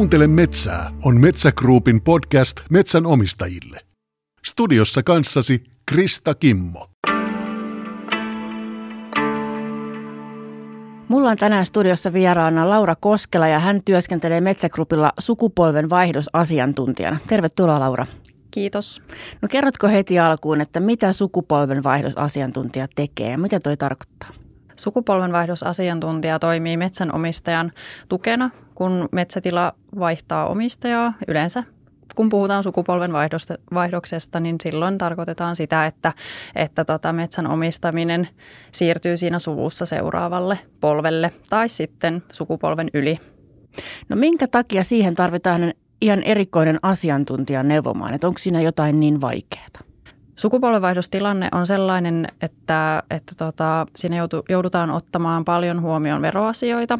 Kuuntele metsää on Metsägruupin podcast metsän omistajille. Studiossa kanssasi Krista Kimmo. Mulla on tänään studiossa vieraana Laura Koskela ja hän työskentelee Metsägrupilla sukupolven vaihdosasiantuntijana. Tervetuloa Laura. Kiitos. No kerrotko heti alkuun, että mitä sukupolvenvaihdosasiantuntija tekee ja mitä toi tarkoittaa? Sukupolvenvaihdosasiantuntija toimii metsänomistajan tukena, kun metsätila vaihtaa omistajaa yleensä kun puhutaan sukupolven vaihdoksesta, niin silloin tarkoitetaan sitä, että, että tota metsän omistaminen siirtyy siinä suvussa seuraavalle polvelle tai sitten sukupolven yli. No minkä takia siihen tarvitaan ihan erikoinen asiantuntija neuvomaan, että onko siinä jotain niin vaikeaa? Sukupolvenvaihdostilanne on sellainen, että, että tota, siinä joutu, joudutaan ottamaan paljon huomioon veroasioita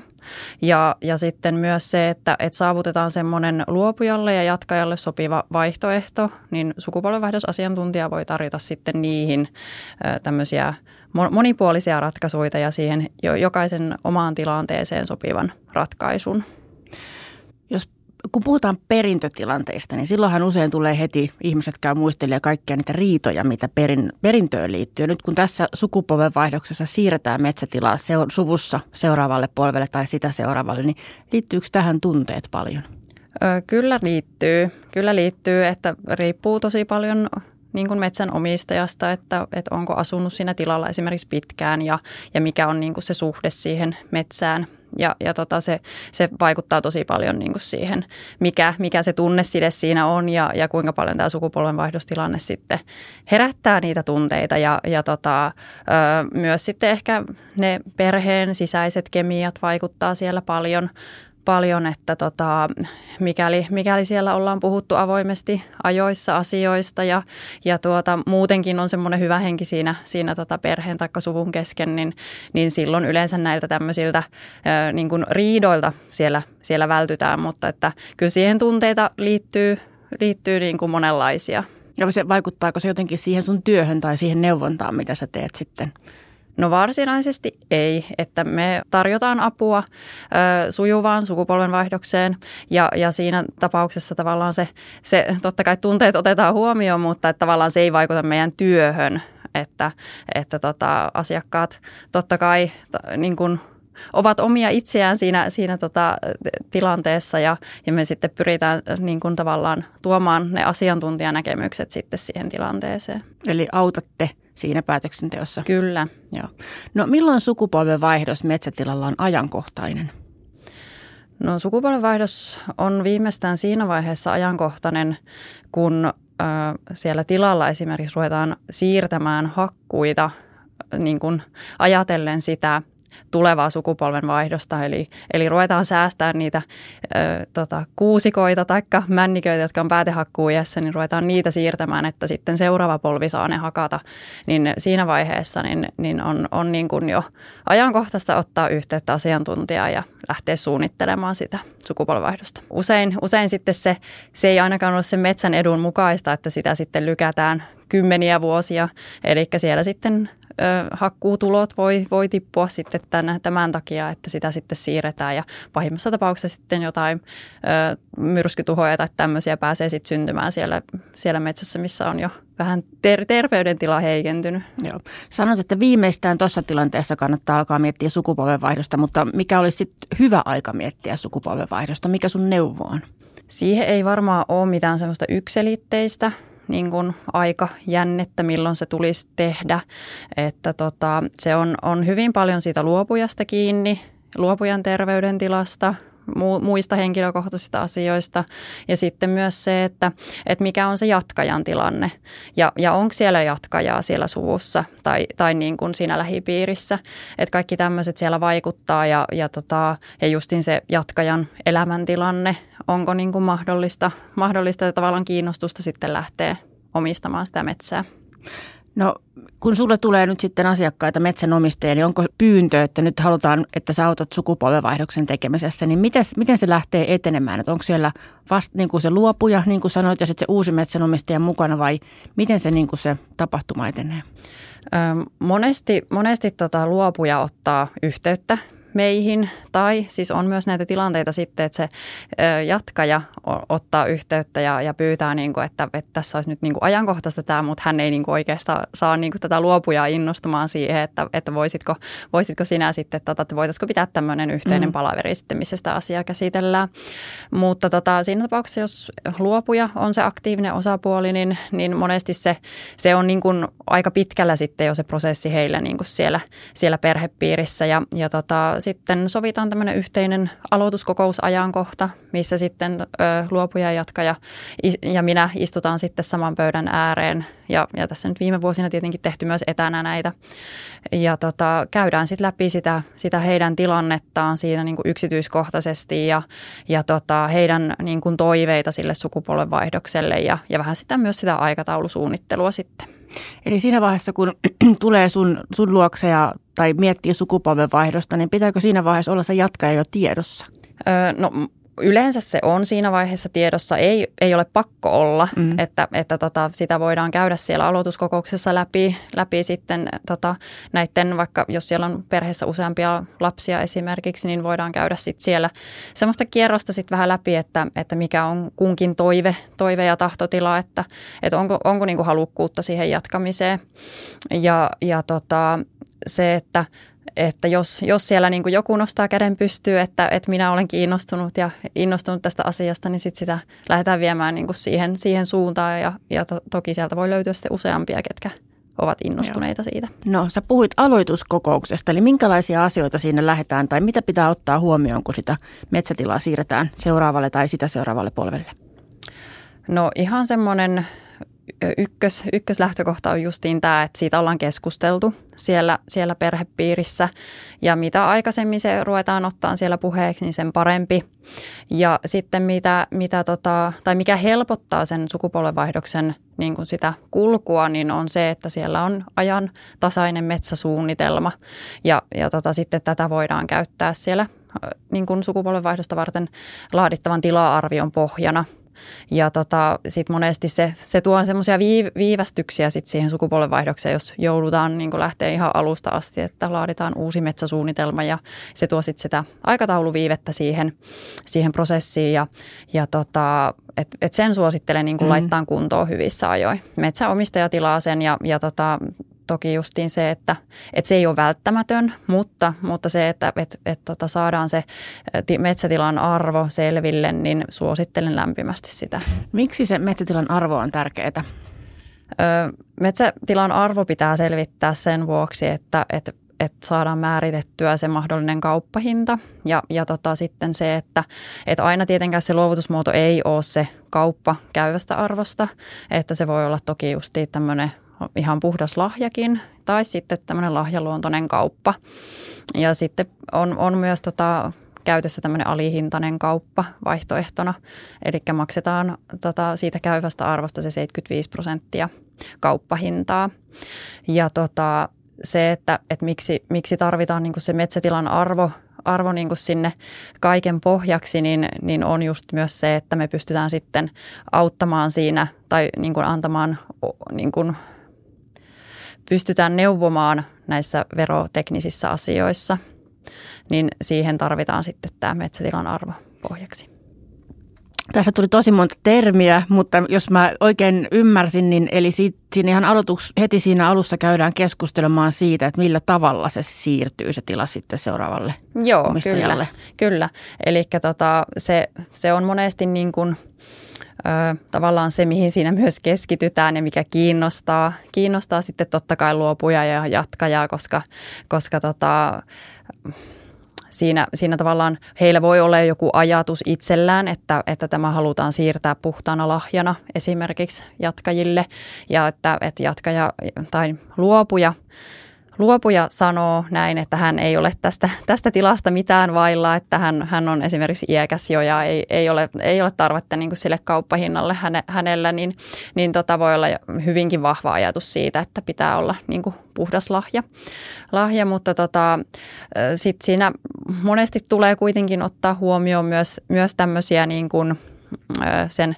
ja, ja sitten myös se, että, että saavutetaan semmoinen luopujalle ja jatkajalle sopiva vaihtoehto, niin sukupolvenvaihdosasiantuntija voi tarjota sitten niihin tämmöisiä monipuolisia ratkaisuja ja siihen jokaisen omaan tilanteeseen sopivan ratkaisun. Jos kun puhutaan perintötilanteista, niin silloinhan usein tulee heti, ihmiset käy muistelemaan kaikkia niitä riitoja, mitä perin, perintöön liittyy. Nyt kun tässä sukupolvenvaihdoksessa siirretään metsätilaa seur- suvussa seuraavalle polvelle tai sitä seuraavalle, niin liittyykö tähän tunteet paljon? Kyllä liittyy. Kyllä liittyy, että riippuu tosi paljon niin kuin metsän omistajasta, että, että onko asunut siinä tilalla esimerkiksi pitkään ja, ja mikä on niin kuin se suhde siihen metsään – ja, ja tota se, se vaikuttaa tosi paljon niin kuin siihen, mikä, mikä se tunneside siinä on ja, ja kuinka paljon tämä sukupolvenvaihdostilanne sitten herättää niitä tunteita. Ja, ja tota, ö, myös sitten ehkä ne perheen sisäiset kemiat vaikuttaa siellä paljon, paljon, että tota, mikäli, mikäli siellä ollaan puhuttu avoimesti ajoissa asioista ja, ja tuota, muutenkin on semmoinen hyvä henki siinä, siinä tota perheen tai suvun kesken, niin, niin silloin yleensä näiltä tämmöisiltä ää, niin kuin riidoilta siellä, siellä vältytään, mutta että kyllä siihen tunteita liittyy, liittyy niin kuin monenlaisia. Ja se, vaikuttaako se jotenkin siihen sun työhön tai siihen neuvontaan, mitä sä teet sitten? No varsinaisesti ei, että me tarjotaan apua ö, sujuvaan sukupolvenvaihdokseen ja, ja siinä tapauksessa tavallaan se, se, totta kai tunteet otetaan huomioon, mutta että tavallaan se ei vaikuta meidän työhön, että, että tota, asiakkaat totta kai niin kuin ovat omia itseään siinä, siinä tota, tilanteessa ja, ja me sitten pyritään niin kuin tavallaan tuomaan ne asiantuntijanäkemykset sitten siihen tilanteeseen. Eli autatte siinä päätöksenteossa. Kyllä. Joo. No milloin sukupolvenvaihdos metsätilalla on ajankohtainen? No sukupolvenvaihdos on viimeistään siinä vaiheessa ajankohtainen, kun ö, siellä tilalla esimerkiksi ruvetaan siirtämään hakkuita niin kuin ajatellen sitä tulevaa sukupolven vaihdosta. Eli, eli ruvetaan säästämään niitä ö, tota, kuusikoita tai männiköitä, jotka on päätehakkuujässä, niin ruvetaan niitä siirtämään, että sitten seuraava polvi saa ne hakata. Niin siinä vaiheessa niin, niin on, on niin kuin jo ajankohtaista ottaa yhteyttä asiantuntijaa ja lähteä suunnittelemaan sitä sukupolvenvaihdosta. Usein, usein sitten se, se ei ainakaan ole sen metsän edun mukaista, että sitä sitten lykätään kymmeniä vuosia. Eli siellä sitten hakkuutulot voi, voi tippua sitten tämän, tämän takia, että sitä sitten siirretään ja pahimmassa tapauksessa sitten jotain ö, myrskytuhoja tai tämmöisiä pääsee sitten syntymään siellä, siellä metsässä, missä on jo vähän ter- terveydentila heikentynyt. Joo. Sanoit, että viimeistään tuossa tilanteessa kannattaa alkaa miettiä sukupolvenvaihdosta, mutta mikä olisi sitten hyvä aika miettiä sukupolvenvaihdosta? Mikä sun neuvo on? Siihen ei varmaan ole mitään semmoista ykselitteistä niin kuin jännettä, milloin se tulisi tehdä. Että tota, se on, on hyvin paljon siitä luopujasta kiinni, luopujan terveydentilasta, muista henkilökohtaisista asioista ja sitten myös se, että, että mikä on se jatkajan tilanne ja, ja onko siellä jatkajaa siellä suvussa tai, tai niin kuin siinä lähipiirissä. Että kaikki tämmöiset siellä vaikuttaa ja, ja, tota, ja justin se jatkajan elämäntilanne, onko niin kuin mahdollista, mahdollista että tavallaan kiinnostusta sitten lähteä omistamaan sitä metsää. No kun sulle tulee nyt sitten asiakkaita metsänomistajia, niin onko pyyntö, että nyt halutaan, että sä autat sukupolvenvaihdoksen tekemisessä, niin miten, miten se lähtee etenemään? Että onko siellä vasta niin kuin se luopuja, niin kuin sanoit, ja sitten se uusi metsänomistaja mukana vai miten se, niin kuin se tapahtuma etenee? Monesti, monesti tota luopuja ottaa yhteyttä meihin. Tai siis on myös näitä tilanteita sitten, että se jatkaja ottaa yhteyttä ja, ja pyytää, niin kuin, että, että tässä olisi nyt niin kuin ajankohtaista tämä, mutta hän ei niin kuin oikeastaan saa niin kuin tätä luopujaa innostumaan siihen, että, että voisitko, voisitko sinä sitten, tota, että voitaisiko pitää tämmöinen yhteinen mm. palaveri sitten, missä sitä asiaa käsitellään. Mutta tota, siinä tapauksessa, jos luopuja on se aktiivinen osapuoli, niin, niin monesti se, se on niin kuin aika pitkällä sitten jo se prosessi heillä niin kuin siellä, siellä perhepiirissä ja, ja tota, sitten sovitaan tämmöinen yhteinen aloituskokousajankohta, missä sitten ö, luopuja ja jatkaja ja minä istutaan sitten saman pöydän ääreen. Ja, ja tässä nyt viime vuosina tietenkin tehty myös etänä näitä. Ja tota, käydään sitten läpi sitä, sitä heidän tilannettaan siinä niin kuin yksityiskohtaisesti ja, ja tota, heidän niin kuin toiveita sille sukupolvenvaihdokselle ja, ja vähän sitä myös sitä aikataulusuunnittelua sitten. Eli siinä vaiheessa, kun tulee sun, sun luokse ja, tai miettii sukupolvenvaihdosta, niin pitääkö siinä vaiheessa olla se jatkaja jo tiedossa? Öö, no yleensä se on siinä vaiheessa tiedossa, ei, ei ole pakko olla, mm. että, että tota, sitä voidaan käydä siellä aloituskokouksessa läpi, läpi sitten tota, näiden, vaikka jos siellä on perheessä useampia lapsia esimerkiksi, niin voidaan käydä sitten siellä semmoista kierrosta sitten vähän läpi, että, että mikä on kunkin toive, toive ja tahtotila, että, että onko, onko niinku halukkuutta siihen jatkamiseen. Ja, ja tota, se, että että jos, jos siellä niin kuin joku nostaa käden pystyy, että, että minä olen kiinnostunut ja innostunut tästä asiasta, niin sit sitä lähdetään viemään niin kuin siihen, siihen suuntaan ja, ja to, toki sieltä voi löytyä sitten useampia, ketkä ovat innostuneita Joo. siitä. No sä puhuit aloituskokouksesta, eli minkälaisia asioita siinä lähdetään tai mitä pitää ottaa huomioon, kun sitä metsätilaa siirretään seuraavalle tai sitä seuraavalle polvelle? No ihan semmoinen ykkös, ykköslähtökohta on justiin tämä, että siitä ollaan keskusteltu siellä, siellä perhepiirissä. Ja mitä aikaisemmin se ruvetaan ottaa siellä puheeksi, niin sen parempi. Ja sitten mitä, mitä tota, tai mikä helpottaa sen sukupolvenvaihdoksen niin kuin sitä kulkua, niin on se, että siellä on ajan tasainen metsäsuunnitelma. Ja, ja tota, sitten tätä voidaan käyttää siellä niin kuin sukupolvenvaihdosta varten laadittavan tila-arvion pohjana – ja tota, sitten monesti se, se tuo semmoisia viivästyksiä sit siihen sukupolvenvaihdokseen, jos joudutaan niin lähteä ihan alusta asti, että laaditaan uusi metsäsuunnitelma ja se tuo sitten sitä aikatauluviivettä siihen, siihen prosessiin ja, ja tota, et, et sen suosittelen niin mm. laittaa kuntoon hyvissä ajoin. Metsäomistaja tilaa sen ja, ja tota, toki justiin se, että, että se ei ole välttämätön, mutta, mutta se, että et, et, tota, saadaan se metsätilan arvo selville, niin suosittelen lämpimästi sitä. Miksi se metsätilan arvo on tärkeää? Metsätilan arvo pitää selvittää sen vuoksi, että, että että saadaan määritettyä se mahdollinen kauppahinta ja, ja tota, sitten se, että, että aina tietenkään se luovutusmuoto ei ole se kauppa käyvästä arvosta, että se voi olla toki justiin tämmöinen ihan puhdas lahjakin tai sitten tämmöinen lahjaluontoinen kauppa. Ja sitten on, on myös tota, käytössä tämmöinen alihintainen kauppa vaihtoehtona, eli maksetaan tota, siitä käyvästä arvosta se 75 prosenttia kauppahintaa. Ja tota, se, että, että miksi, miksi tarvitaan niin se metsätilan arvo, arvo niin sinne kaiken pohjaksi, niin, niin on just myös se, että me pystytään sitten auttamaan siinä tai niin antamaan niin pystytään neuvomaan näissä veroteknisissä asioissa, niin siihen tarvitaan sitten tämä metsätilan arvo pohjaksi. Tässä tuli tosi monta termiä, mutta jos mä oikein ymmärsin, niin eli siinä ihan aloituks, heti siinä alussa käydään keskustelemaan siitä, että millä tavalla se siirtyy se tila sitten seuraavalle Joo, kyllä. kyllä. Eli tota, se, se on monesti niin kuin – ö, tavallaan se, mihin siinä myös keskitytään ja mikä kiinnostaa, kiinnostaa sitten totta kai luopuja ja jatkajaa, koska, koska tota, siinä, siinä tavallaan heillä voi olla joku ajatus itsellään, että, että tämä halutaan siirtää puhtaana lahjana esimerkiksi jatkajille. Ja että, että jatkaja tai luopuja – luopuja sanoo näin, että hän ei ole tästä, tästä tilasta mitään vailla, että hän, hän on esimerkiksi iäkäs jo ja ei, ei, ole, ei ole tarvetta niin kuin sille kauppahinnalle häne, hänellä, niin, niin tota voi olla hyvinkin vahva ajatus siitä, että pitää olla niin kuin puhdas lahja. lahja mutta tota, sit siinä monesti tulee kuitenkin ottaa huomioon myös, myös tämmöisiä niin kuin, sen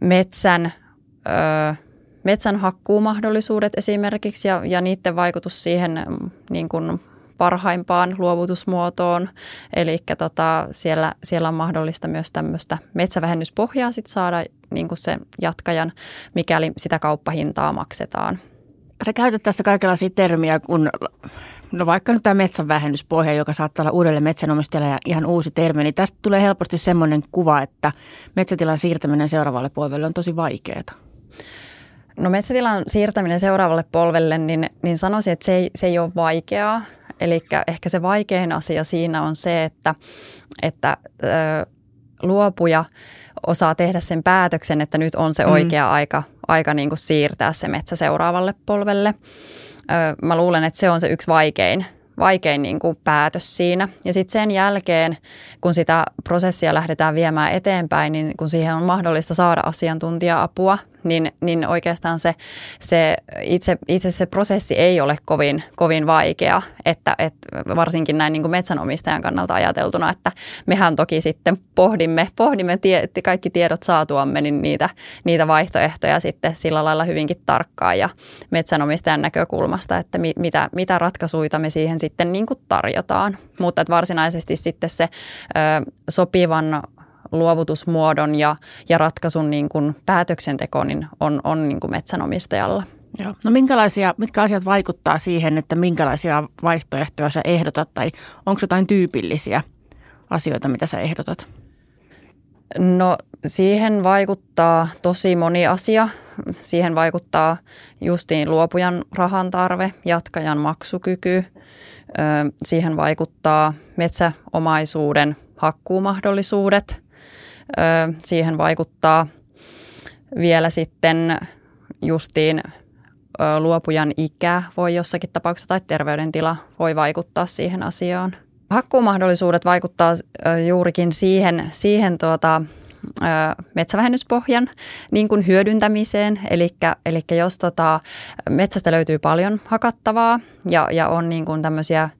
metsän metsän hakkuumahdollisuudet esimerkiksi ja, ja niiden vaikutus siihen mm, niin kuin parhaimpaan luovutusmuotoon. Eli tota, siellä, siellä on mahdollista myös tämmöistä metsävähennyspohjaa sit saada niin kuin sen jatkajan, mikäli sitä kauppahintaa maksetaan. Sä käytät tässä kaikenlaisia termiä, kun no vaikka nyt tämä metsänvähennyspohja, joka saattaa olla uudelle metsänomistajalle ihan uusi termi, niin tästä tulee helposti semmoinen kuva, että metsätilan siirtäminen seuraavalle polvelle on tosi vaikeaa. No metsätilan siirtäminen seuraavalle polvelle, niin, niin sanoisin, että se ei, se ei ole vaikeaa. Eli ehkä se vaikein asia siinä on se, että, että ö, luopuja osaa tehdä sen päätöksen, että nyt on se mm. oikea mm. aika, aika niin kuin siirtää se metsä seuraavalle polvelle. Ö, mä luulen, että se on se yksi vaikein vaikein niin kuin päätös siinä. Ja sitten sen jälkeen, kun sitä prosessia lähdetään viemään eteenpäin, niin kun siihen on mahdollista saada asiantuntija-apua, niin, niin oikeastaan se, se itse, itse se prosessi ei ole kovin, kovin vaikea, että, että varsinkin näin niin kuin metsänomistajan kannalta ajateltuna, että mehän toki sitten pohdimme, pohdimme tie, kaikki tiedot saatuamme, niin niitä, niitä vaihtoehtoja sitten sillä lailla hyvinkin tarkkaan ja metsänomistajan näkökulmasta, että mi, mitä, mitä ratkaisuita me siihen sitten niin kuin tarjotaan. Mutta että varsinaisesti sitten se ö, sopivan luovutusmuodon ja, ja ratkaisun niin kuin päätöksenteko niin on, on niin kuin metsänomistajalla. Joo. No minkälaisia, mitkä asiat vaikuttaa siihen, että minkälaisia vaihtoehtoja sä ehdotat tai onko jotain tyypillisiä asioita, mitä sä ehdotat? No siihen vaikuttaa tosi moni asia. Siihen vaikuttaa justiin luopujan rahan tarve, jatkajan maksukyky. Siihen vaikuttaa metsäomaisuuden hakkuumahdollisuudet. Siihen vaikuttaa vielä sitten justiin luopujan ikä voi jossakin tapauksessa tai terveydentila voi vaikuttaa siihen asiaan. Hakkuumahdollisuudet vaikuttaa juurikin siihen, siihen tuota, metsävähennyspohjan niin kuin hyödyntämiseen. Eli jos tota, metsästä löytyy paljon hakattavaa ja, ja on niin kuin tämmöisiä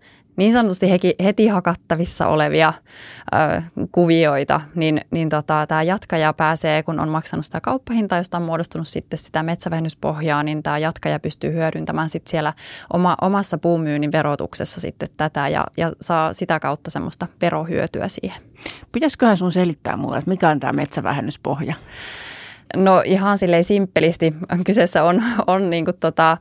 niin sanotusti heti, heti hakattavissa olevia ö, kuvioita, niin, niin tota, tämä jatkaja pääsee, kun on maksanut sitä kauppahintaa, josta on muodostunut sitten sitä metsävähennyspohjaa, niin tämä jatkaja pystyy hyödyntämään sitten siellä oma, omassa puumyynnin verotuksessa sitten tätä ja, ja saa sitä kautta semmoista verohyötyä siihen. Pitäisiköhän sun selittää mulle, että mikä on tämä metsävähennyspohja? No ihan silleen simppelisti. Kyseessä on, on niin kuin tota,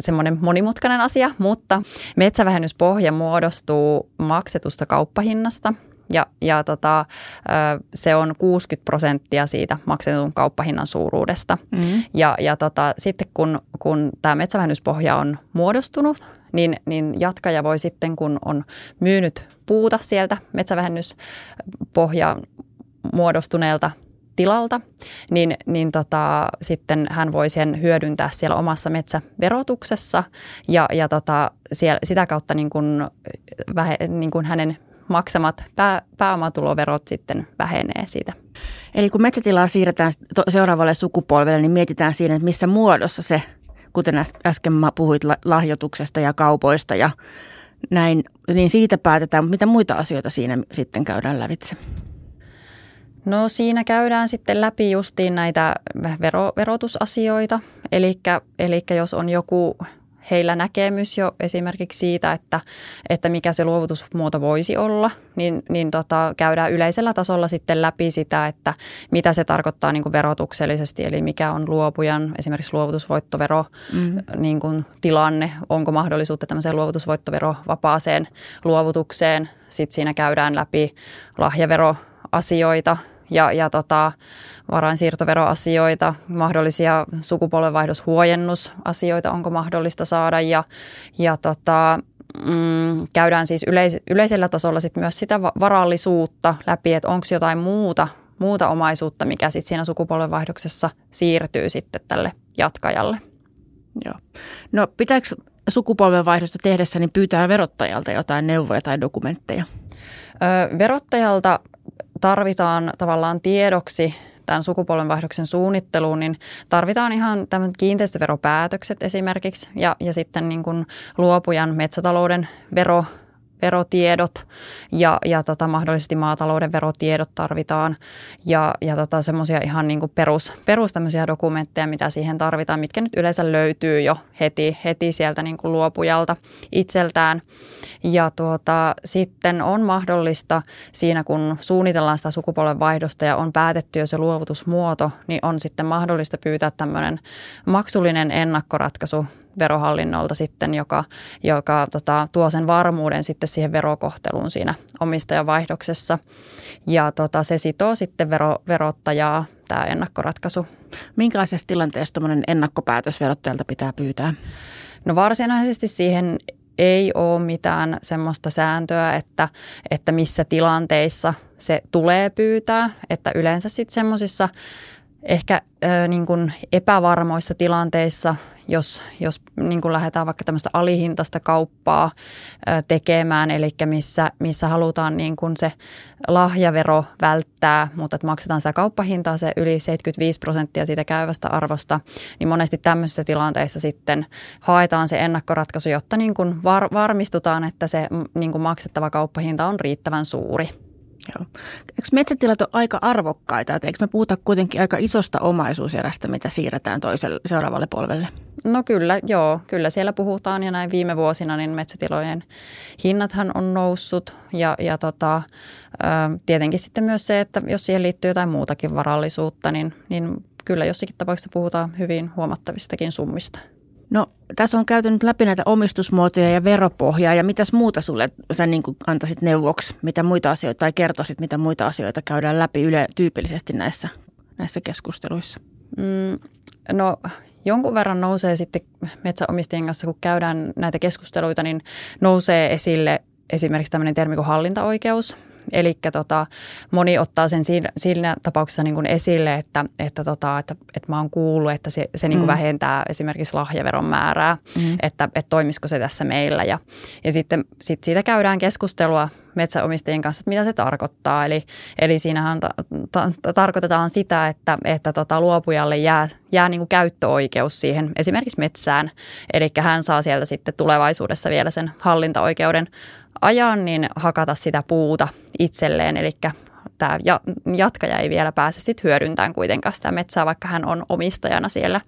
semmoinen monimutkainen asia, mutta metsävähennyspohja muodostuu maksetusta kauppahinnasta ja, ja tota, se on 60 prosenttia siitä maksetun kauppahinnan suuruudesta. Mm. Ja, ja tota, sitten kun, kun tämä metsävähennyspohja on muodostunut, niin, niin jatkaja voi sitten, kun on myynyt puuta sieltä metsävähennyspohja muodostuneelta tilalta, niin, niin tota, sitten hän voi sen hyödyntää siellä omassa metsäverotuksessa ja, ja tota, siellä, sitä kautta niin kuin, vähe, niin kuin hänen maksamat pää, pääomatuloverot sitten vähenee siitä. Eli kun metsätilaa siirretään seuraavalle sukupolvelle, niin mietitään siinä, että missä muodossa se, kuten äsken puhuit lahjoituksesta ja kaupoista ja näin, niin siitä päätetään. Mitä muita asioita siinä sitten käydään lävitse? No siinä käydään sitten läpi justiin näitä vero, verotusasioita. Eli jos on joku heillä näkemys jo esimerkiksi siitä, että, että mikä se luovutusmuoto voisi olla, niin, niin tota, käydään yleisellä tasolla sitten läpi sitä, että mitä se tarkoittaa niin kuin verotuksellisesti, eli mikä on luopujan esimerkiksi luovutusvoittovero mm. niin kuin tilanne, onko mahdollisuutta tämmöiseen luovutusvoittoverovapaaseen luovutukseen. Sitten siinä käydään läpi lahjaveroasioita, ja, ja tota, varainsiirtoveroasioita, mahdollisia sukupolvenvaihdoshuojennusasioita, onko mahdollista saada ja, ja tota, mm, käydään siis yleis- yleisellä tasolla sit myös sitä varallisuutta läpi, että onko jotain muuta, muuta omaisuutta, mikä sitten siinä sukupolvenvaihdoksessa siirtyy sitten tälle jatkajalle. Joo. No pitääkö sukupolvenvaihdosta tehdessä niin pyytää verottajalta jotain neuvoja tai dokumentteja? Öö, verottajalta tarvitaan tavallaan tiedoksi tämän sukupolvenvaihdoksen suunnitteluun, niin tarvitaan ihan tämmöiset kiinteistöveropäätökset esimerkiksi ja, ja sitten niin kuin luopujan metsätalouden vero, verotiedot ja, ja tota, mahdollisesti maatalouden verotiedot tarvitaan ja, ja tota, semmoisia ihan niin kuin perus, perus dokumentteja, mitä siihen tarvitaan, mitkä nyt yleensä löytyy jo heti, heti sieltä niin kuin luopujalta itseltään. Ja tuota, sitten on mahdollista siinä, kun suunnitellaan sitä sukupolvenvaihdosta ja on päätetty jo se luovutusmuoto, niin on sitten mahdollista pyytää tämmöinen maksullinen ennakkoratkaisu verohallinnolta sitten, joka, joka tota, tuo sen varmuuden sitten siihen verokohteluun siinä omistajavaihdoksessa. Ja tota, se sitoo sitten vero, verottajaa tämä ennakkoratkaisu. Minkälaisessa tilanteessa tuommoinen ennakkopäätös verottajalta pitää pyytää? No varsinaisesti siihen ei ole mitään semmoista sääntöä, että, että missä tilanteissa se tulee pyytää. Että yleensä sitten semmoisissa ehkä äh, niin kuin epävarmoissa tilanteissa jos, jos niin kuin lähdetään vaikka tämmöistä alihintaista kauppaa tekemään, eli missä, missä halutaan niin kuin se lahjavero välttää, mutta että maksetaan sitä kauppahintaa se yli 75 prosenttia siitä käyvästä arvosta, niin monesti tämmöisissä tilanteissa sitten haetaan se ennakkoratkaisu, jotta niin kuin var, varmistutaan, että se niin kuin maksettava kauppahinta on riittävän suuri. Joo. Eikö metsätilat ole aika arvokkaita? Eikö me puhuta kuitenkin aika isosta omaisuuserästä, mitä siirretään toiselle seuraavalle polvelle? No kyllä, joo. Kyllä siellä puhutaan ja näin viime vuosina niin metsätilojen hinnathan on noussut ja, ja tota, tietenkin sitten myös se, että jos siihen liittyy jotain muutakin varallisuutta, niin, niin kyllä jossakin tapauksessa puhutaan hyvin huomattavistakin summista. No tässä on käyty nyt läpi näitä omistusmuotoja ja veropohjaa ja mitäs muuta sulle sä niin kuin antaisit neuvoksi, mitä muita asioita tai kertoisit, mitä muita asioita käydään läpi yle tyypillisesti näissä, näissä keskusteluissa? Mm, no jonkun verran nousee sitten metsäomistajien kanssa, kun käydään näitä keskusteluita, niin nousee esille esimerkiksi tämmöinen termi kuin hallintaoikeus. Eli tota, moni ottaa sen siinä, siinä tapauksessa niin kuin esille, että, että, tota, että, että mä oon kuullut, että se, se niin kuin mm. vähentää esimerkiksi lahjaveron määrää, mm. että, että toimisiko se tässä meillä. Ja, ja sitten sit siitä käydään keskustelua metsäomistajien kanssa, että mitä se tarkoittaa. Eli, eli siinähän ta, ta, ta, tarkoitetaan sitä, että, että tota, luopujalle jää, jää niin kuin käyttöoikeus siihen esimerkiksi metsään. Eli hän saa sieltä sitten tulevaisuudessa vielä sen hallintaoikeuden ajan, niin hakata sitä puuta itselleen, eli tämä jatkaja ei vielä pääse sit hyödyntämään kuitenkaan sitä metsää, vaikka hän on omistajana siellä.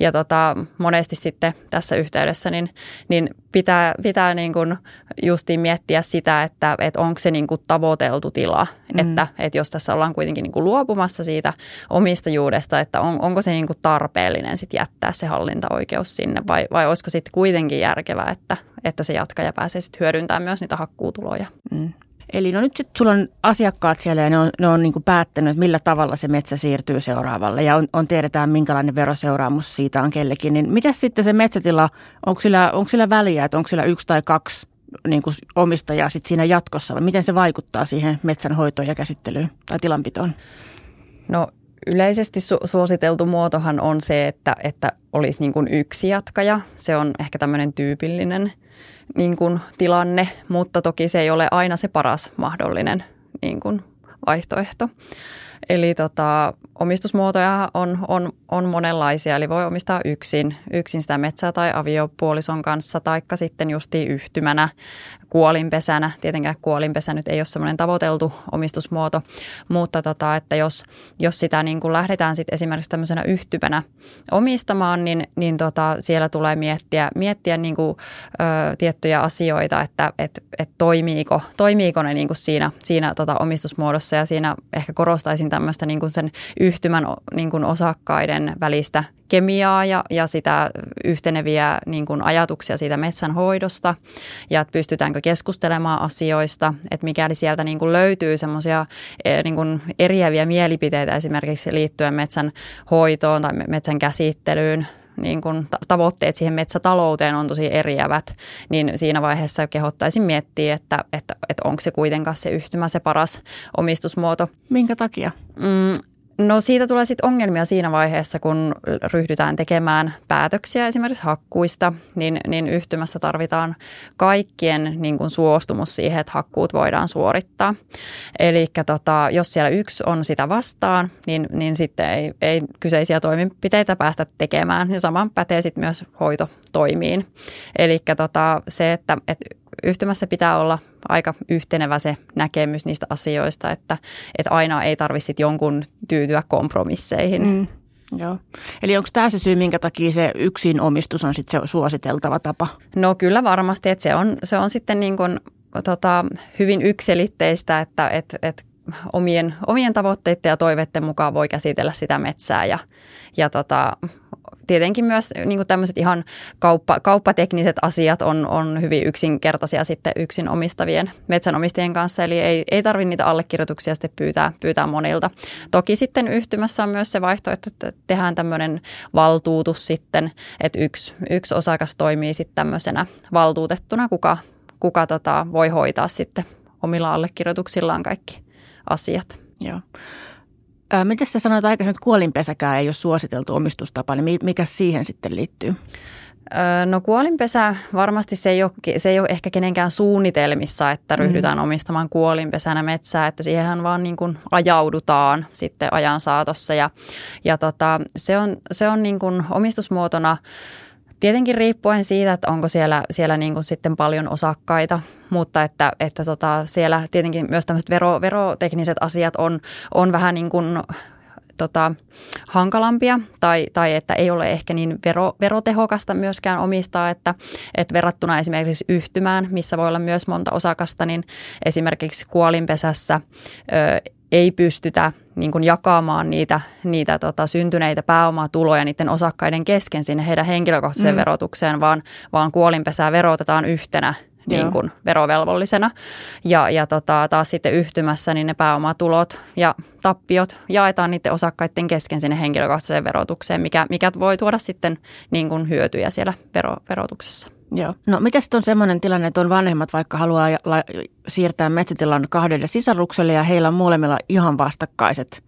Ja tota, monesti sitten tässä yhteydessä niin, niin pitää, pitää niin kuin justiin miettiä sitä, että, että onko se niin kuin tavoiteltu tila, mm. että, että jos tässä ollaan kuitenkin niin kuin luopumassa siitä omistajuudesta, että on, onko se niin kuin tarpeellinen sit jättää se hallintaoikeus sinne vai, vai olisiko sitten kuitenkin järkevää, että, että se jatkaja pääsee sitten hyödyntämään myös niitä hakkuutuloja. Mm. Eli no nyt sitten sulla on asiakkaat siellä ja ne on, ne on niin päättänyt, että millä tavalla se metsä siirtyy seuraavalle ja on, on tiedetään minkälainen veroseuraamus siitä on kellekin. Niin mitä sitten se metsätila, onko sillä, onko sillä väliä, että onko sillä yksi tai kaksi niin kuin omistajaa sit siinä jatkossa vai miten se vaikuttaa siihen metsän hoitoon ja käsittelyyn tai tilanpitoon? No Yleisesti su- suositeltu muotohan on se, että, että olisi niin kuin yksi jatkaja. Se on ehkä tämmöinen tyypillinen niin kuin tilanne, mutta toki se ei ole aina se paras mahdollinen niin kuin vaihtoehto. Eli tota, omistusmuotoja on, on, on monenlaisia, eli voi omistaa yksin, yksin sitä metsää tai aviopuolison kanssa, taikka sitten justiin yhtymänä kuolinpesänä. Tietenkään kuolinpesä nyt ei ole semmoinen tavoiteltu omistusmuoto, mutta tota, että jos, jos sitä niin kuin lähdetään sitten esimerkiksi tämmöisenä yhtymänä omistamaan, niin, niin tota, siellä tulee miettiä, miettiä niin kuin, ö, tiettyjä asioita, että et, et toimiiko, toimiiko ne niin kuin siinä, siinä tota omistusmuodossa ja siinä ehkä korostaisin tämmöistä niin kuin sen yhtymän niin kuin osakkaiden välistä kemiaa ja, ja sitä yhteneviä niin kuin ajatuksia siitä metsänhoidosta ja että pystytäänkö keskustelemaan asioista, että mikäli sieltä niin kuin löytyy semmoisia e, niin kuin eriäviä mielipiteitä esimerkiksi liittyen metsän hoitoon tai metsän käsittelyyn, niin kun tavoitteet siihen metsätalouteen on tosi eriävät, niin siinä vaiheessa kehottaisin miettiä, että, että, että onko se kuitenkaan se yhtymä se paras omistusmuoto. Minkä takia? Mm, No siitä tulee sitten ongelmia siinä vaiheessa, kun ryhdytään tekemään päätöksiä esimerkiksi hakkuista, niin, niin yhtymässä tarvitaan kaikkien niin kuin suostumus siihen, että hakkuut voidaan suorittaa. Eli tota, jos siellä yksi on sitä vastaan, niin, niin sitten ei, ei kyseisiä toimenpiteitä päästä tekemään. Ja sama pätee sitten myös hoitotoimiin. Eli tota, se, että, että yhtymässä pitää olla aika yhtenevä se näkemys niistä asioista, että, että aina ei tarvitse jonkun tyytyä kompromisseihin. Mm. Joo. Eli onko tämä se syy, minkä takia se yksin omistus on sitten se suositeltava tapa? No kyllä varmasti, että se on, se on sitten niin kuin, tota, hyvin yksilitteistä, että et, et omien, omien tavoitteiden ja toiveiden mukaan voi käsitellä sitä metsää ja, ja tota, tietenkin myös niin tämmöiset ihan kauppa, kauppatekniset asiat on, on hyvin yksinkertaisia sitten yksin omistavien metsänomistajien kanssa, eli ei, ei tarvitse niitä allekirjoituksia sitten pyytää, pyytää monilta. Toki sitten yhtymässä on myös se vaihtoehto, että tehdään tämmöinen valtuutus sitten, että yksi, yksi osakas toimii sitten tämmöisenä valtuutettuna, kuka, kuka tota, voi hoitaa sitten omilla allekirjoituksillaan kaikki asiat. Joo. Miten sä sanoit aikaisemmin, että kuolinpesäkään ei ole suositeltu omistustapa, niin mikä siihen sitten liittyy? No kuolinpesä, varmasti se ei, ole, se ei ole ehkä kenenkään suunnitelmissa, että ryhdytään mm. omistamaan kuolinpesänä metsää, että siihen vaan niin kuin ajaudutaan sitten ajan saatossa. Ja, ja tota, se on, se on niin kuin omistusmuotona Tietenkin riippuen siitä, että onko siellä, siellä niin kuin sitten paljon osakkaita, mutta että, että tota siellä tietenkin myös tämmöiset vero, verotekniset asiat on, on vähän niin kuin tota, hankalampia tai, tai että ei ole ehkä niin vero, verotehokasta myöskään omistaa, että, että verrattuna esimerkiksi yhtymään, missä voi olla myös monta osakasta, niin esimerkiksi kuolinpesässä ö, ei pystytä niin kuin jakamaan niitä, niitä tota, syntyneitä pääomatuloja niiden osakkaiden kesken sinne heidän henkilökohtaiseen mm. verotukseen, vaan, vaan kuolinpesää verotetaan yhtenä niin kuin verovelvollisena. Ja, ja tota, taas sitten yhtymässä niin ne pääomatulot ja tappiot jaetaan niiden osakkaiden kesken sinne henkilökohtaiseen verotukseen, mikä, mikä voi tuoda sitten niin kuin hyötyjä siellä vero, verotuksessa. Joo. No mitä sitten on sellainen tilanne, että on vanhemmat vaikka haluaa la- siirtää metsätilan kahdelle sisarukselle ja heillä on molemmilla ihan vastakkaiset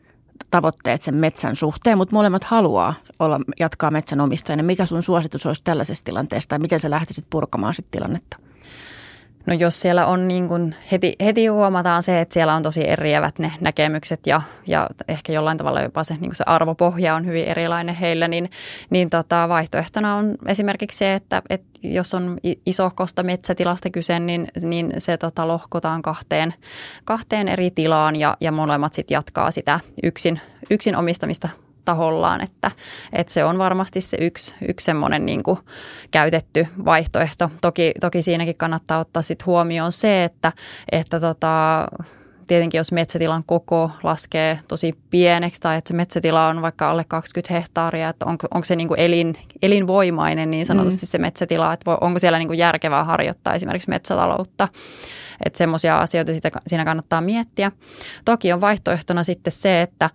tavoitteet sen metsän suhteen, mutta molemmat haluaa olla, jatkaa metsän omistajana. Mikä sun suositus olisi tällaisessa tilanteessa tai miten sä lähtisit purkamaan sitten tilannetta? No jos siellä on niin kuin heti, heti huomataan se, että siellä on tosi eriävät ne näkemykset ja, ja ehkä jollain tavalla jopa se, niin kuin se arvopohja on hyvin erilainen heillä, niin, niin tota, vaihtoehtona on esimerkiksi se, että, että jos on isohkosta metsätilasta kyse, niin, niin se tota, lohkotaan kahteen, kahteen eri tilaan ja, ja molemmat sitten jatkaa sitä yksin, yksin omistamista tahollaan, että, että se on varmasti se yksi, yksi semmoinen niin kuin käytetty vaihtoehto. Toki, toki siinäkin kannattaa ottaa sit huomioon se, että, että tota, tietenkin jos metsätilan koko laskee tosi pieneksi tai että se metsätila on vaikka alle 20 hehtaaria, että onko, onko se niin kuin elin, elinvoimainen niin sanotusti mm. se metsätila, että voi, onko siellä niin kuin järkevää harjoittaa esimerkiksi metsätaloutta. Että semmoisia asioita sitä, siinä kannattaa miettiä. Toki on vaihtoehtona sitten se, että,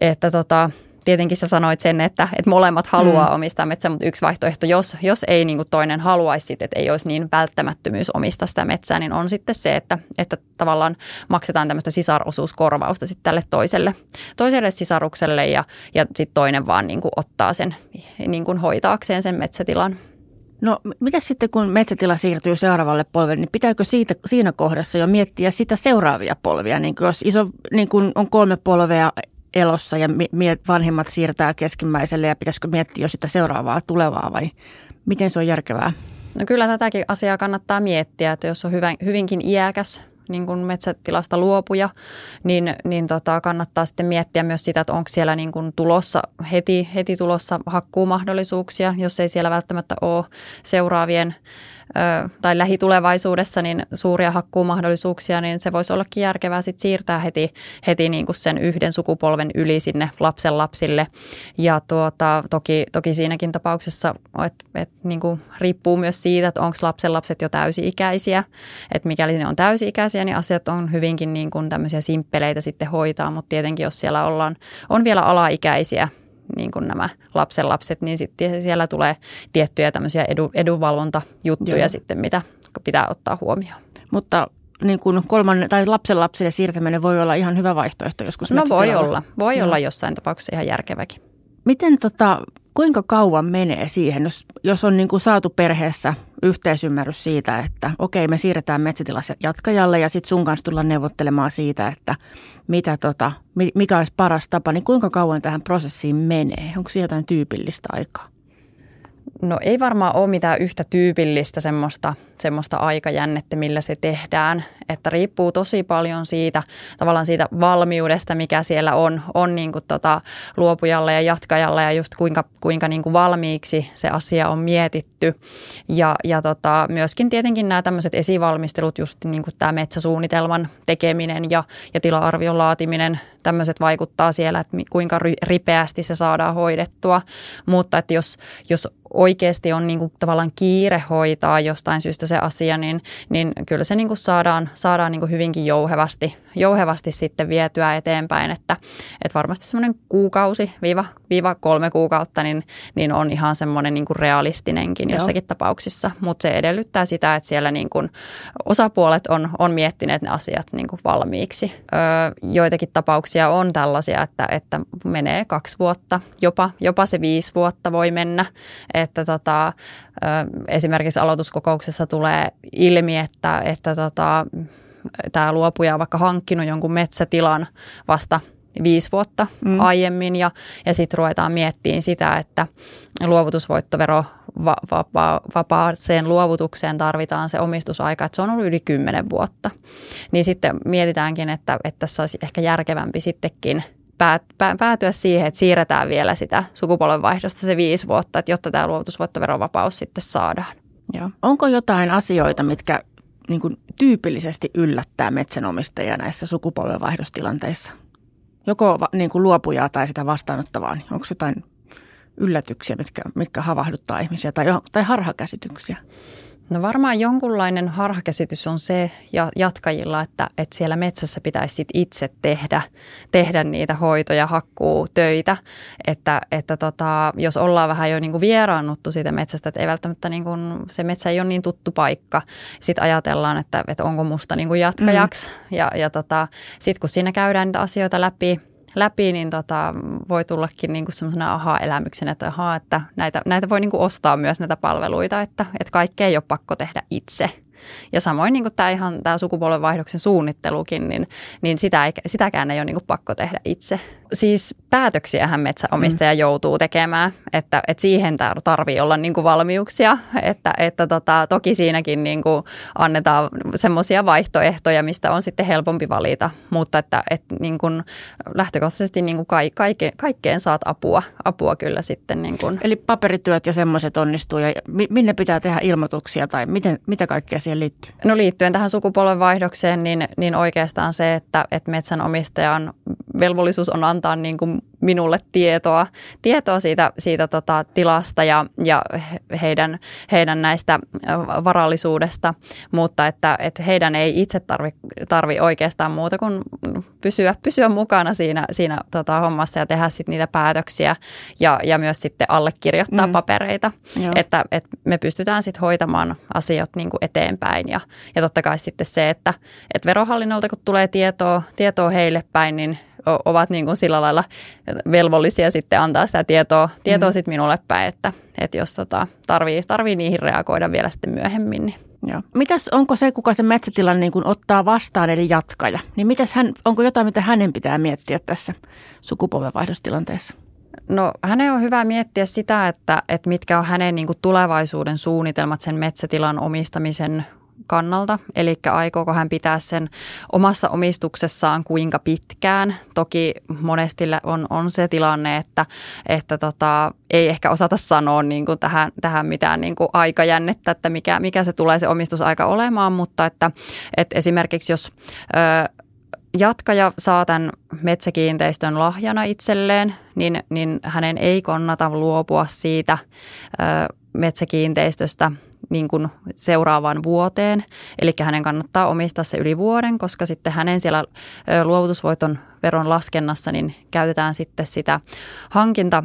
että tota, tietenkin sä sanoit sen, että, että molemmat haluaa mm. omistaa metsää, mutta yksi vaihtoehto, jos, jos ei niin kuin toinen haluaisi, että ei olisi niin välttämättömyys omistaa sitä metsää, niin on sitten se, että, että tavallaan maksetaan tämmöistä sisarosuuskorvausta sitten tälle toiselle, toiselle sisarukselle ja, ja sitten toinen vaan niin kuin ottaa sen niin kuin hoitaakseen sen metsätilan. No mitä sitten kun metsätila siirtyy seuraavalle polvelle, niin pitääkö siitä, siinä kohdassa jo miettiä sitä seuraavia polvia? Niin jos iso, niin kun on kolme polvea elossa ja vanhemmat siirtää keskimmäiselle ja pitäisikö miettiä jo sitä seuraavaa tulevaa vai miten se on järkevää? No kyllä tätäkin asiaa kannattaa miettiä, että jos on hyvinkin iäkäs niin kuin metsätilasta luopuja, niin, niin tota, kannattaa sitten miettiä myös sitä, että onko siellä niin kuin tulossa, heti, heti tulossa hakkuumahdollisuuksia, jos ei siellä välttämättä ole seuraavien tai lähitulevaisuudessa niin suuria hakkuumahdollisuuksia, niin se voisi ollakin järkevää sit siirtää heti, heti niin kuin sen yhden sukupolven yli sinne lapsen lapsille. Ja tuota, toki, toki siinäkin tapauksessa että et, niin kuin riippuu myös siitä, että onko lapsen lapset jo täysi-ikäisiä. Että mikäli ne on täysi-ikäisiä, niin asiat on hyvinkin niin kuin tämmöisiä simppeleitä sitten hoitaa, mutta tietenkin jos siellä ollaan, on vielä alaikäisiä, niin kuin nämä lapsen lapset, niin sitten siellä tulee tiettyjä tämmöisiä edu, edunvalvontajuttuja Joo. sitten, mitä pitää ottaa huomioon. Mutta niin kuin kolmannen tai lapsen lapsille siirtäminen voi olla ihan hyvä vaihtoehto joskus No voi olla, voi no. olla jossain tapauksessa ihan järkeväkin. Miten tota, kuinka kauan menee siihen, jos, jos on niin kuin saatu perheessä yhteisymmärrys siitä, että okei, me siirretään metsätilas jatkajalle ja sitten sun kanssa tullaan neuvottelemaan siitä, että mitä tota, mikä olisi paras tapa, niin kuinka kauan tähän prosessiin menee? Onko siinä jotain tyypillistä aikaa? No ei varmaan ole mitään yhtä tyypillistä semmoista, semmoista aikajännettä, millä se tehdään. Että riippuu tosi paljon siitä, tavallaan siitä valmiudesta, mikä siellä on, on niin kuin tota luopujalle ja jatkajalle ja just kuinka, kuinka niin kuin valmiiksi se asia on mietitty. Ja, ja tota, myöskin tietenkin nämä tämmöiset esivalmistelut, just niin kuin tämä metsäsuunnitelman tekeminen ja, ja tila-arvion laatiminen, tämmöiset vaikuttaa siellä, että kuinka ripeästi se saadaan hoidettua. Mutta että jos, jos oikeasti on niin kuin tavallaan kiire hoitaa jostain syystä se asia, niin, niin kyllä se niin kuin saadaan, saadaan niin kuin hyvinkin jouhevasti, jouhevasti sitten vietyä eteenpäin, että, että varmasti semmoinen kuukausi viiva, viiva kolme kuukautta niin, niin on ihan semmoinen niin kuin realistinenkin Joo. jossakin tapauksissa, mutta se edellyttää sitä, että siellä niin kuin osapuolet on, on miettineet ne asiat niin kuin valmiiksi. Öö, joitakin tapauksia on tällaisia, että, että menee kaksi vuotta, jopa, jopa se viisi vuotta voi mennä, että tota, esimerkiksi aloituskokouksessa tulee ilmi, että, että tota, tämä luopuja on vaikka hankkinut jonkun metsätilan vasta viisi vuotta mm. aiemmin ja, ja sitten ruvetaan miettimään sitä, että luovutusvoittovero va, va, va, vapaaseen luovutukseen tarvitaan se omistusaika, että se on ollut yli kymmenen vuotta. Niin sitten mietitäänkin, että, että tässä olisi ehkä järkevämpi sittenkin – päätyä siihen, että siirretään vielä sitä sukupolvenvaihdosta se viisi vuotta, että jotta tämä luovutusvoittoverovapaus sitten saadaan. Joo. Onko jotain asioita, mitkä niin kuin tyypillisesti yllättää metsänomistajia näissä sukupolvenvaihdostilanteissa? Joko niin kuin luopujaa tai sitä vastaanottavaa, niin onko jotain yllätyksiä, mitkä, mitkä havahduttaa ihmisiä tai, tai harhakäsityksiä? No varmaan jonkunlainen harhakäsitys on se ja jatkajilla, että, että siellä metsässä pitäisi sit itse tehdä, tehdä niitä hoitoja, hakkuu, töitä. Että, että tota, jos ollaan vähän jo niin kuin vieraannuttu siitä metsästä, että ei välttämättä niin kuin, se metsä ei ole niin tuttu paikka. Sitten ajatellaan, että, että onko musta niin kuin jatkajaksi. Mm. Ja, ja tota, sitten kun siinä käydään niitä asioita läpi – läpi, niin tota, voi tullakin niin kuin semmoisena aha-elämyksenä, että, aha, että näitä, näitä voi niin kuin ostaa myös näitä palveluita, että, että kaikkea ei ole pakko tehdä itse. Ja samoin niin kuin tämä ihan tämä sukupolvenvaihdoksen suunnittelukin, niin, niin sitä ei, sitäkään ei ole niin kuin pakko tehdä itse. Siis päätöksiähän metsäomistaja mm. joutuu tekemään, että, että siihen tarvii olla niin kuin valmiuksia, että, että tota, toki siinäkin niin kuin annetaan semmoisia vaihtoehtoja, mistä on sitten helpompi valita, mutta että, että niin kuin lähtökohtaisesti niin kuin kaike, kaikkeen saat apua, apua kyllä sitten. Niin kuin. Eli paperityöt ja semmoiset onnistuu ja minne pitää tehdä ilmoituksia tai miten, mitä kaikkea siihen liittyy? No liittyen tähän sukupolvenvaihdokseen, niin, niin oikeastaan se, että, että metsänomistajan velvollisuus on antaa niin kuin minulle tietoa, tietoa siitä, siitä tota, tilasta ja, ja heidän, heidän näistä varallisuudesta, mutta että, että heidän ei itse tarvi, tarvi oikeastaan muuta kuin pysyä, pysyä mukana siinä, siinä tota, hommassa ja tehdä sitten niitä päätöksiä ja, ja myös sitten allekirjoittaa mm. papereita, että, että me pystytään sitten hoitamaan asiat niin kuin eteenpäin ja, ja totta kai sitten se, että, että verohallinnolta kun tulee tietoa, tietoa heille päin, niin ovat niin kuin sillä lailla velvollisia sitten antaa sitä tietoa, tietoa mm. sitten minulle päin, että, että jos tota, tarvii, tarvii niihin reagoida vielä sitten myöhemmin. Niin. Joo. Mitäs, onko se, kuka se metsätilan niin kuin ottaa vastaan, eli jatkaja, niin mitäs hän, onko jotain, mitä hänen pitää miettiä tässä sukupolvenvaihdostilanteessa? No hänen on hyvä miettiä sitä, että, että mitkä on hänen niin kuin tulevaisuuden suunnitelmat sen metsätilan omistamisen kannalta, eli aikooko hän pitää sen omassa omistuksessaan kuinka pitkään. Toki monesti on, on se tilanne, että, että tota, ei ehkä osata sanoa niin kuin tähän, tähän mitään niin kuin aikajännettä, että mikä, mikä se tulee se omistusaika olemaan, mutta että, että esimerkiksi jos ö, jatkaja saa tämän metsäkiinteistön lahjana itselleen, niin, niin hänen ei kannata luopua siitä ö, metsäkiinteistöstä niin kuin seuraavaan vuoteen. Eli hänen kannattaa omistaa se yli vuoden, koska sitten hänen siellä luovutusvoiton veron laskennassa niin käytetään sitten sitä hankinta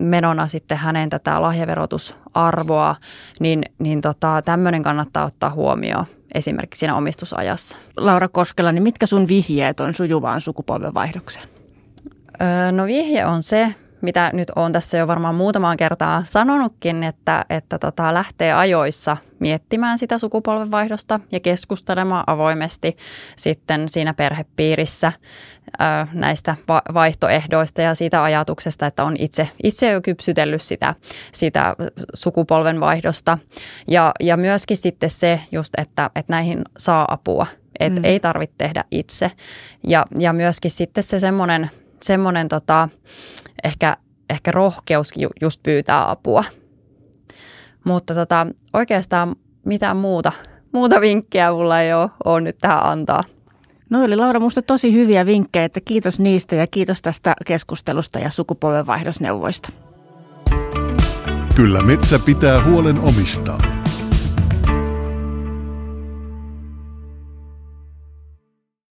menona sitten hänen tätä lahjaverotusarvoa, niin, niin tota, tämmöinen kannattaa ottaa huomioon esimerkiksi siinä omistusajassa. Laura Koskela, niin mitkä sun vihjeet on sujuvaan sukupolvenvaihdokseen? Öö, no vihje on se, mitä nyt on tässä jo varmaan muutamaan kertaa sanonutkin, että, että tota, lähtee ajoissa miettimään sitä sukupolvenvaihdosta ja keskustelemaan avoimesti sitten siinä perhepiirissä ää, näistä va- vaihtoehdoista ja siitä ajatuksesta, että on itse, itse jo kypsytellyt sitä, sitä sukupolvenvaihdosta. Ja, ja myöskin sitten se just, että, että näihin saa apua, että mm. ei tarvitse tehdä itse. Ja, ja myöskin sitten se semmoinen, semmoinen tota, ehkä, ehkä rohkeus just pyytää apua. Mutta tota, oikeastaan mitään muuta, muuta vinkkiä mulla ei ole, ole nyt tähän antaa. No oli Laura musta tosi hyviä vinkkejä, että kiitos niistä ja kiitos tästä keskustelusta ja sukupolvenvaihdosneuvoista. Kyllä metsä pitää huolen omistaan.